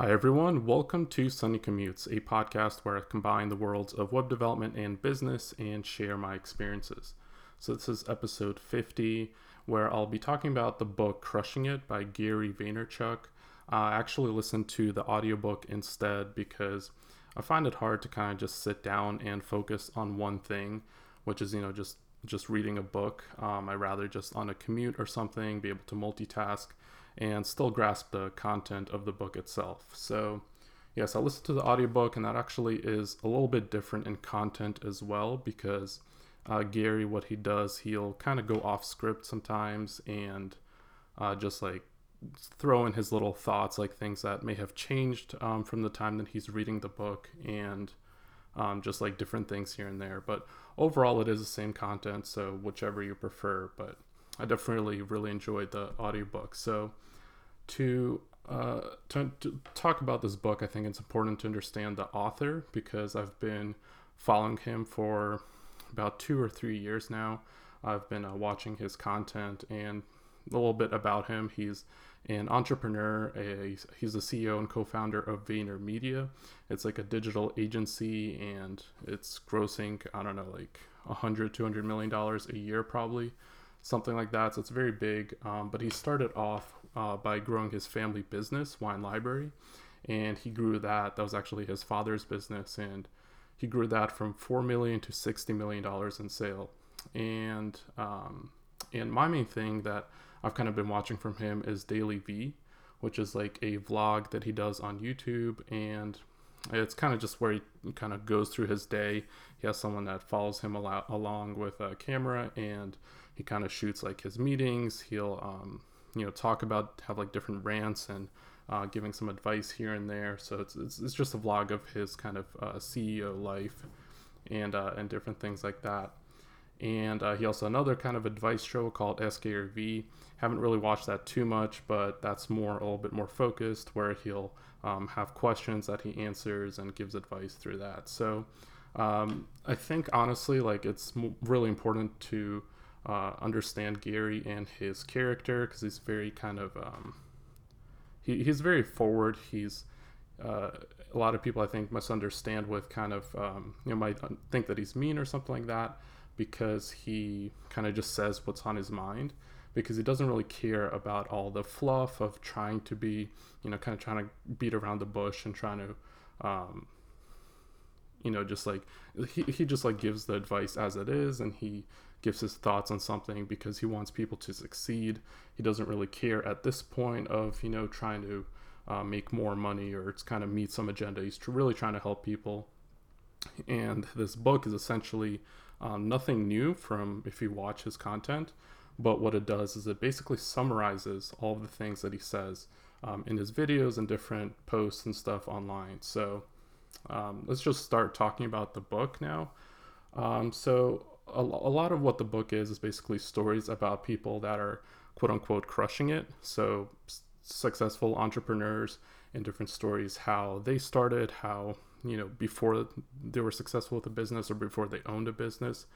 Hi, everyone. Welcome to Sunny Commutes, a podcast where I combine the worlds of web development and business and share my experiences. So, this is episode 50, where I'll be talking about the book Crushing It by Gary Vaynerchuk. I actually listened to the audiobook instead because I find it hard to kind of just sit down and focus on one thing, which is, you know, just just reading a book. Um, I rather just on a commute or something be able to multitask and still grasp the content of the book itself. So, yes, I listened to the audiobook, and that actually is a little bit different in content as well because uh, Gary, what he does, he'll kind of go off script sometimes and uh, just like throw in his little thoughts, like things that may have changed um, from the time that he's reading the book and um, just like different things here and there. But overall, it is the same content, so whichever you prefer. But I definitely really enjoyed the audiobook. So to, uh, to, to talk about this book, I think it's important to understand the author because I've been following him for about two or three years now. I've been uh, watching his content and a little bit about him. He's an entrepreneur. A, he's the CEO and co-founder of VaynerMedia. It's like a digital agency, and it's grossing I don't know like 100, 200 million dollars a year probably, something like that. So it's very big. Um, but he started off uh, by growing his family business, Wine Library, and he grew that. That was actually his father's business, and he grew that from four million to sixty million dollars in sale. And um, and my main thing that I've kind of been watching from him is Daily V, which is like a vlog that he does on YouTube, and it's kind of just where he kind of goes through his day. He has someone that follows him al- along with a camera, and he kind of shoots like his meetings. He'll um, you know talk about have like different rants and uh, giving some advice here and there. So it's, it's, it's just a vlog of his kind of uh, CEO life and uh, and different things like that. And uh, he also another kind of advice show called Ask Gary V. Haven't really watched that too much, but that's more a little bit more focused, where he'll um, have questions that he answers and gives advice through that. So um, I think honestly, like it's really important to uh, understand Gary and his character because he's very kind of um, he, he's very forward. He's uh, a lot of people I think misunderstand with kind of um, you know might think that he's mean or something like that because he kind of just says what's on his mind because he doesn't really care about all the fluff of trying to be you know kind of trying to beat around the bush and trying to um, you know just like he, he just like gives the advice as it is and he gives his thoughts on something because he wants people to succeed. He doesn't really care at this point of, you know, trying to uh, make more money or it's kind of meet some agenda. He's really trying to help people. And this book is essentially um, nothing new from if you watch his content, but what it does is it basically summarizes all the things that he says um, in his videos and different posts and stuff online. So um, let's just start talking about the book now. Um, so a, a lot of what the book is is basically stories about people that are quote unquote crushing it. So s- successful entrepreneurs and different stories how they started, how you know before they were successful with a business or before they owned a business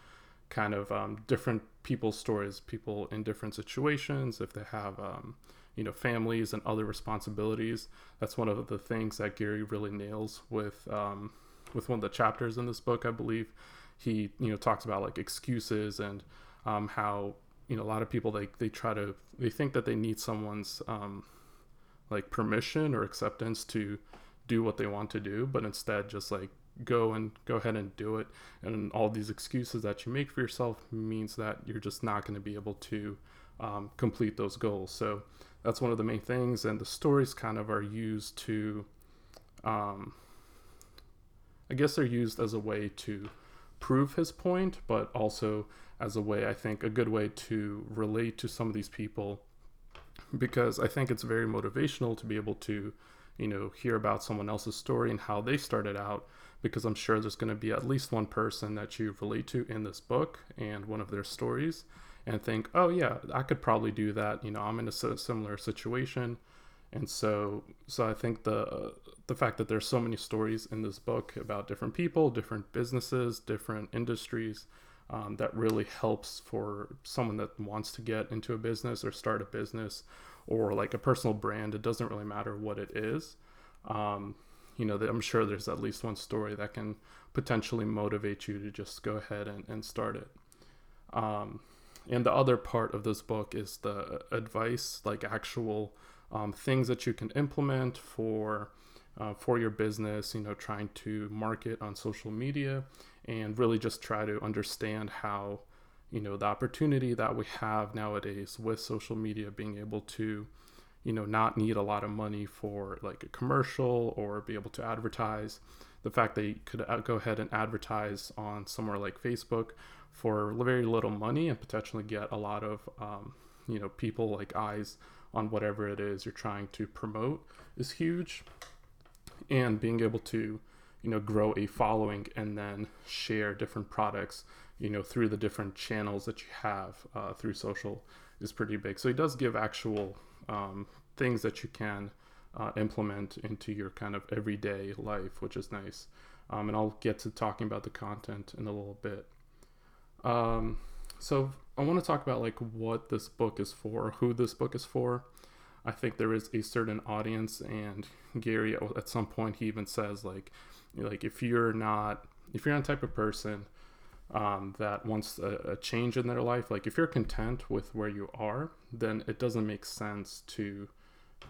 kind of um, different people's stories people in different situations if they have um, you know families and other responsibilities that's one of the things that gary really nails with um, with one of the chapters in this book i believe he you know talks about like excuses and um, how you know a lot of people they they try to they think that they need someone's um, like permission or acceptance to do what they want to do, but instead just like go and go ahead and do it. And all these excuses that you make for yourself means that you're just not going to be able to um, complete those goals. So that's one of the main things. And the stories kind of are used to, um, I guess they're used as a way to prove his point, but also as a way, I think, a good way to relate to some of these people because I think it's very motivational to be able to, you know, hear about someone else's story and how they started out because I'm sure there's going to be at least one person that you relate to in this book and one of their stories and think, oh, yeah, I could probably do that. You know, I'm in a similar situation. And so, so I think the the fact that there's so many stories in this book about different people, different businesses, different industries, um, that really helps for someone that wants to get into a business or start a business or like a personal brand. It doesn't really matter what it is. um, you know, I'm sure there's at least one story that can potentially motivate you to just go ahead and, and start it. Um, and the other part of this book is the advice, like actual um, things that you can implement for uh, for your business. You know, trying to market on social media and really just try to understand how you know the opportunity that we have nowadays with social media being able to you know not need a lot of money for like a commercial or be able to advertise the fact that you could go ahead and advertise on somewhere like facebook for very little money and potentially get a lot of um, you know people like eyes on whatever it is you're trying to promote is huge. And being able to you know grow a following and then share different products you know through the different channels that you have uh, through social is pretty big. So he does give actual um, things that you can uh, implement into your kind of everyday life, which is nice. Um, and I'll get to talking about the content in a little bit. Um, so I want to talk about like what this book is for, who this book is for. I think there is a certain audience, and Gary at some point he even says like, like if you're not if you're not the type of person um, that wants a, a, change in their life, like if you're content with where you are, then it doesn't make sense to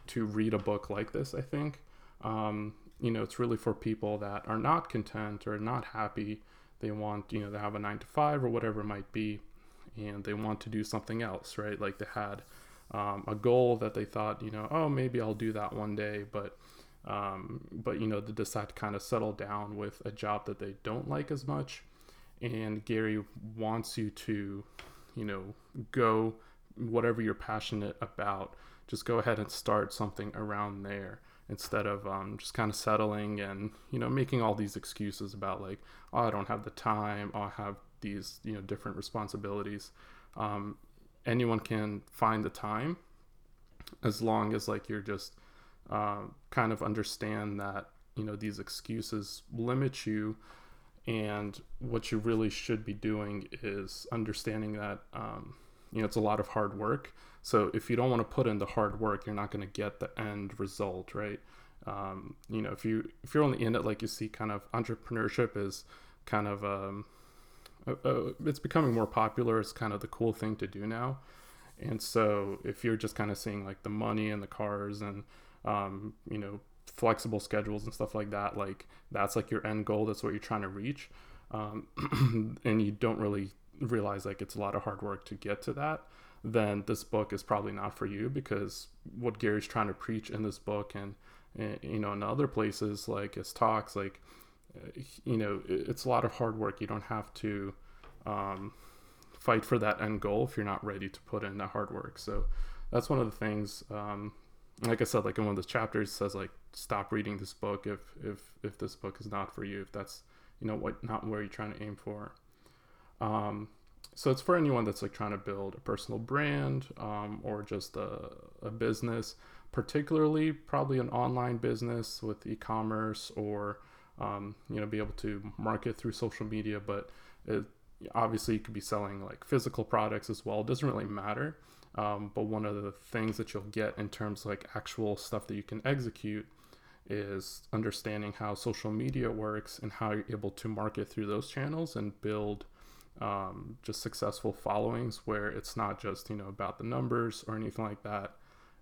to read a book like this. I think, um, you know, it's really for people that are not content or not happy. They want, you know, they have a nine to five or whatever it might be, and they want to do something else, right? Like they had um, a goal that they thought, you know, oh, maybe I'll do that one day, but um, but you know, they decide to kind of settle down with a job that they don't like as much and Gary wants you to, you know, go whatever you're passionate about. Just go ahead and start something around there instead of um, just kind of settling and you know making all these excuses about like oh I don't have the time oh, I have these you know different responsibilities. Um, anyone can find the time as long as like you're just uh, kind of understand that you know these excuses limit you and what you really should be doing is understanding that um, you know it's a lot of hard work. So if you don't want to put in the hard work, you're not going to get the end result, right? Um, you know, if you if you're only in it, like you see, kind of entrepreneurship is kind of um, it's becoming more popular. It's kind of the cool thing to do now. And so if you're just kind of seeing like the money and the cars and um, you know flexible schedules and stuff like that like that's like your end goal that's what you're trying to reach um, and you don't really realize like it's a lot of hard work to get to that then this book is probably not for you because what gary's trying to preach in this book and, and you know in other places like his talks like uh, you know it's a lot of hard work you don't have to um, fight for that end goal if you're not ready to put in that hard work so that's one of the things um, like I said, like in one of the chapters says like stop reading this book if if if this book is not for you, if that's you know what not where you're trying to aim for. Um, so it's for anyone that's like trying to build a personal brand um, or just a, a business, particularly probably an online business with e-commerce or um, you know be able to market through social media. But it, obviously you could be selling like physical products as well. It doesn't really matter. Um, but one of the things that you'll get in terms of like actual stuff that you can execute is understanding how social media works and how you're able to market through those channels and build um, just successful followings where it's not just you know about the numbers or anything like that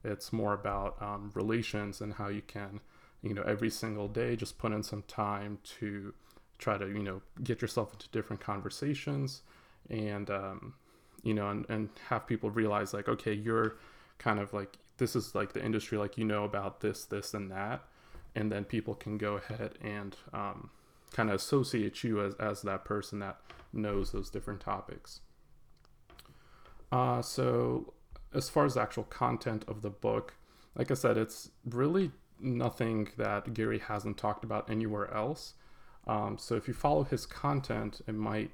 it's more about um, relations and how you can you know every single day just put in some time to try to you know get yourself into different conversations and um, you know, and, and have people realize like, okay, you're kind of like, this is like the industry, like, you know about this, this, and that. And then people can go ahead and um, kind of associate you as, as that person that knows those different topics. Uh, so, as far as the actual content of the book, like I said, it's really nothing that Gary hasn't talked about anywhere else. Um, so, if you follow his content, it might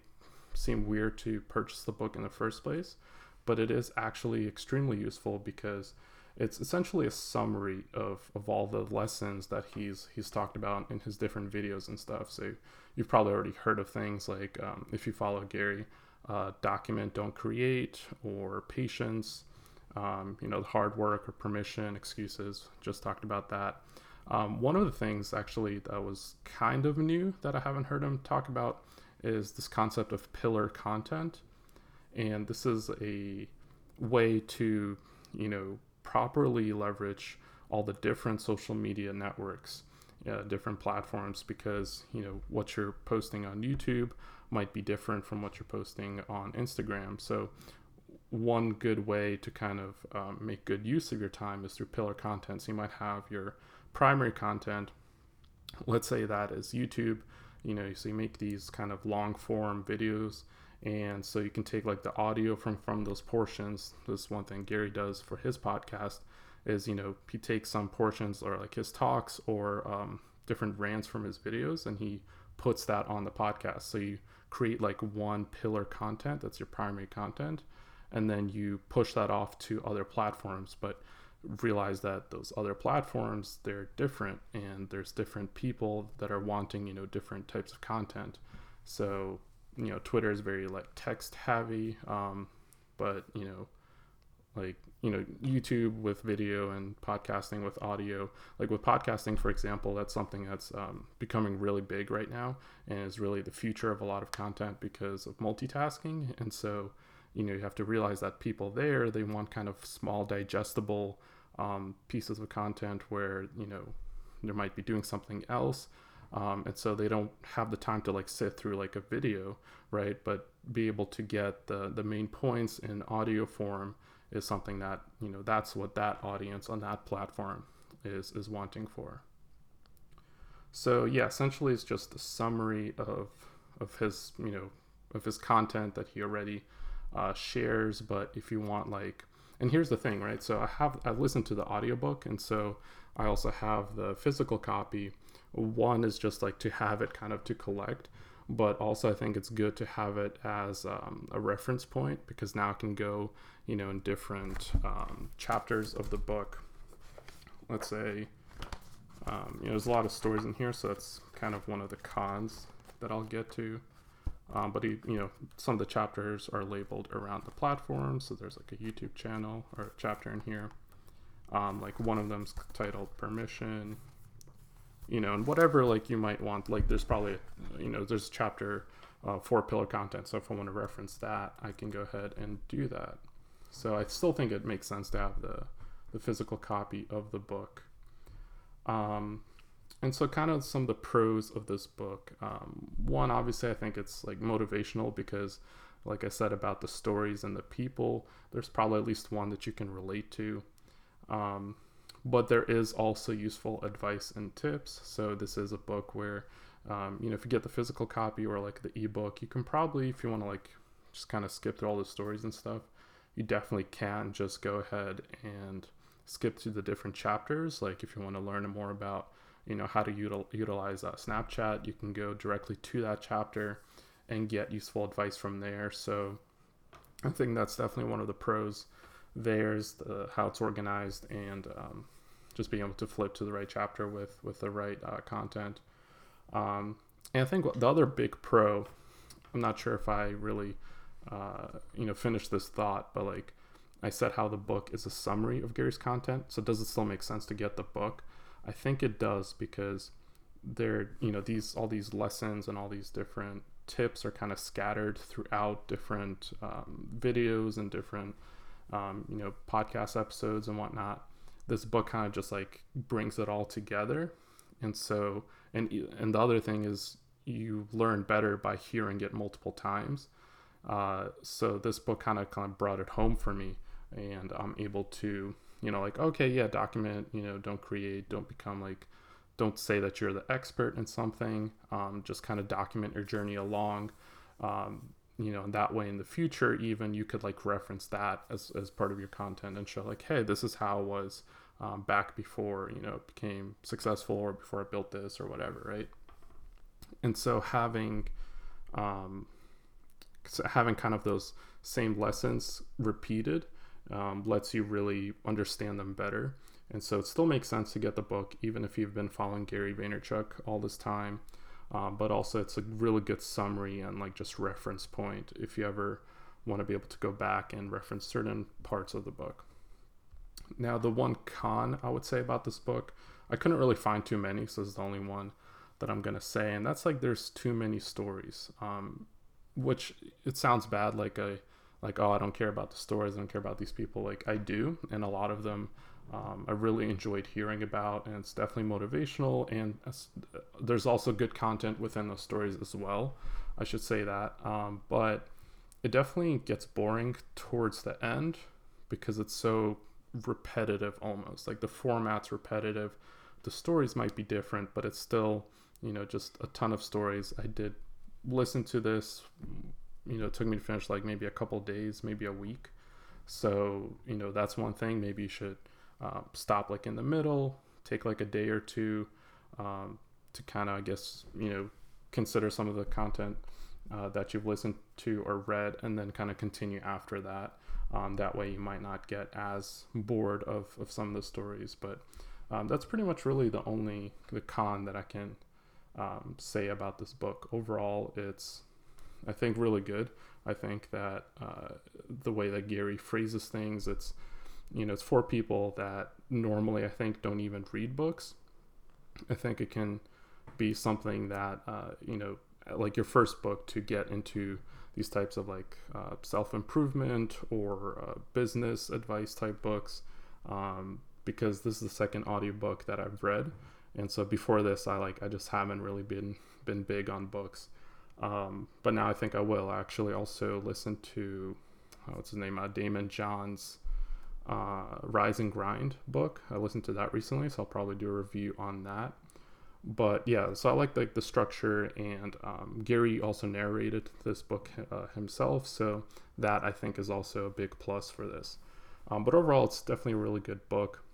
seem weird to purchase the book in the first place, but it is actually extremely useful because it's essentially a summary of, of all the lessons that he's he's talked about in his different videos and stuff. So you've probably already heard of things like um, if you follow Gary, uh, document, don't create, or patience. Um, you know, the hard work or permission, excuses. Just talked about that. Um, one of the things actually that was kind of new that I haven't heard him talk about is this concept of pillar content. And this is a way to, you know, properly leverage all the different social media networks, uh, different platforms, because, you know, what you're posting on YouTube might be different from what you're posting on Instagram. So, one good way to kind of um, make good use of your time is through pillar content. So, you might have your primary content, let's say that is YouTube, you know, so you make these kind of long form videos. And so you can take like the audio from from those portions. This one thing Gary does for his podcast is you know he takes some portions or like his talks or um, different rants from his videos and he puts that on the podcast. So you create like one pillar content that's your primary content, and then you push that off to other platforms. But realize that those other platforms they're different and there's different people that are wanting you know different types of content so you know twitter is very like text heavy um, but you know like you know youtube with video and podcasting with audio like with podcasting for example that's something that's um, becoming really big right now and is really the future of a lot of content because of multitasking. And so you know you have to realize that people there they want kind of small digestible um, pieces of content where you know they might be doing something else um, and so they don't have the time to like sit through like a video right? But be able to get the the main points in audio form is something that you know that's what that audience on that platform is is wanting for. So yeah essentially it's just a summary of of his you know of his content that he already uh, shares. But if you want like and here's the thing right? So i have i listened to the audiobook and so i also have the physical copy one is just like to have it kind of to collect but also i think it's good to have it as um, a reference point because now i can go you know in different um, chapters of the book let's say um, you know there's a lot of stories in here so that's kind of one of the cons that i'll get to um, but he, you know, some of the chapters are labeled around the platform. So there's like a YouTube channel or a chapter in here. Um, like one of them's titled permission, you know, and whatever like you might want. Like there's probably, you know, there's chapter uh, four pillar content. So if I want to reference that, I can go ahead and do that. So I still think it makes sense to have the the physical copy of the book. Um, and so kind of some of the pros of this book um, one obviously i think it's like motivational because like i said about the stories and the people there's probably at least one that you can relate to um, but there is also useful advice and tips so this is a book where um, you know if you get the physical copy or like the ebook you can probably if you want to like just kind of skip through all the stories and stuff you definitely can just go ahead and skip through the different chapters like if you want to learn more about you know how to util- utilize uh, Snapchat, you can go directly to that chapter and get useful advice from there. So I think that's definitely one of the pros. There's the, how it's organized and um, just being able to flip to the right chapter with with the right uh, content. Um, and I think the other big pro, I'm not sure if I really uh, you know finished this thought, but like I said, how the book is a summary of Gary's content. So does it still make sense to get the book? I think it does because there, you know, these all these lessons and all these different tips are kind of scattered throughout different um, videos and different, um, you know, podcast episodes and whatnot. This book kind of just like brings it all together, and so and and the other thing is you learn better by hearing it multiple times. Uh, so this book kind of kind of brought it home for me, and I'm able to you know like okay yeah document you know don't create don't become like don't say that you're the expert in something um, just kind of document your journey along um, you know that way in the future even you could like reference that as, as part of your content and show like hey this is how it was um, back before you know it became successful or before i built this or whatever right and so having um, having kind of those same lessons repeated um, lets you really understand them better. And so it still makes sense to get the book, even if you've been following Gary Vaynerchuk all this time. Um, but also, it's a really good summary and like just reference point if you ever want to be able to go back and reference certain parts of the book. Now, the one con I would say about this book, I couldn't really find too many, so this is the only one that I'm gonna say, and that's like there's too many stories. Um, which it sounds bad, like a like oh I don't care about the stories, I don't care about these people. Like I do, and a lot of them um, I really enjoyed hearing about, and it's definitely motivational. And there's also good content within those stories as well. I should say that, um, but it definitely gets boring towards the end because it's so repetitive almost like the format's repetitive the stories might be different but it's still you know just a ton of stories i did listen to this you know it took me to finish like maybe a couple days maybe a week so you know that's one thing maybe you should uh, stop like in the middle take like a day or two um, to kind of i guess you know consider some of the content uh, that you've listened to or read and then kind of continue after that um, that way you might not get as bored of, of some of the stories but um, that's pretty much really the only the con that i can um, say about this book. Overall, it's I think really good. I think that uh, the way that Gary phrases things, it's you know, it's for people that normally I think don't even read books. I think it can be something that uh, you know, like your first book to get into these types of like uh, self improvement or uh, business advice type books. Um, because this is the second audiobook that I've read and so before this i like i just haven't really been been big on books um, but now i think i will I actually also listen to uh, what's his name uh, daymond john's uh, rise and grind book. I listened to that recently so i'll probably do a review on that. But yeah so i like like the structure and um, gary also narrated this book uh, himself so that i think is also a big plus for this. Um, but overall it's definitely a really good book.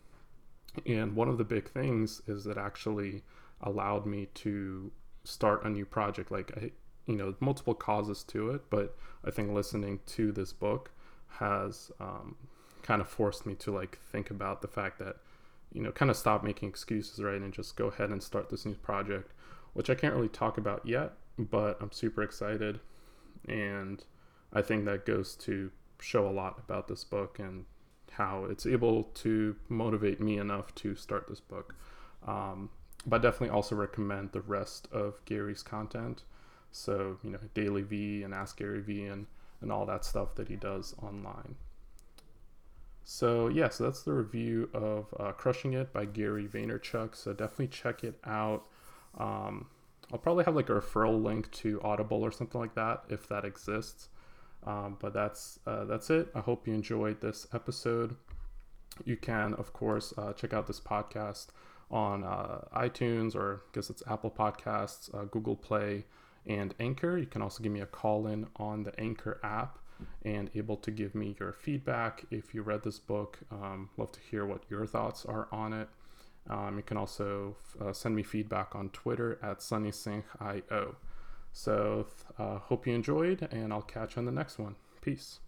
And one of the big things is that actually allowed me to start a new project. Like, I, you know, multiple causes to it, but I think listening to this book has um, kind of forced me to like think about the fact that, you know, kind of stop making excuses, right? And just go ahead and start this new project, which I can't really talk about yet, but I'm super excited. And I think that goes to show a lot about this book and how it's able to motivate me enough to start this book. Um, but definitely also recommend the rest of Gary's content. So, you know, Daily V and Ask Gary V and, and all that stuff that he does online. So, yeah, so that's the review of uh, Crushing It by Gary Vaynerchuk. So, definitely check it out. Um, I'll probably have like a referral link to Audible or something like that if that exists. Um, but that's uh, that's it. I hope you enjoyed this episode. You can, of course, uh, check out this podcast on uh, iTunes or I guess it's Apple Podcasts, uh, Google Play, and Anchor. You can also give me a call in on the Anchor app and able to give me your feedback if you read this book. Um, love to hear what your thoughts are on it. Um, you can also uh, send me feedback on Twitter at SunnySyncIO. So, uh, hope you enjoyed, and I'll catch you on the next one. Peace.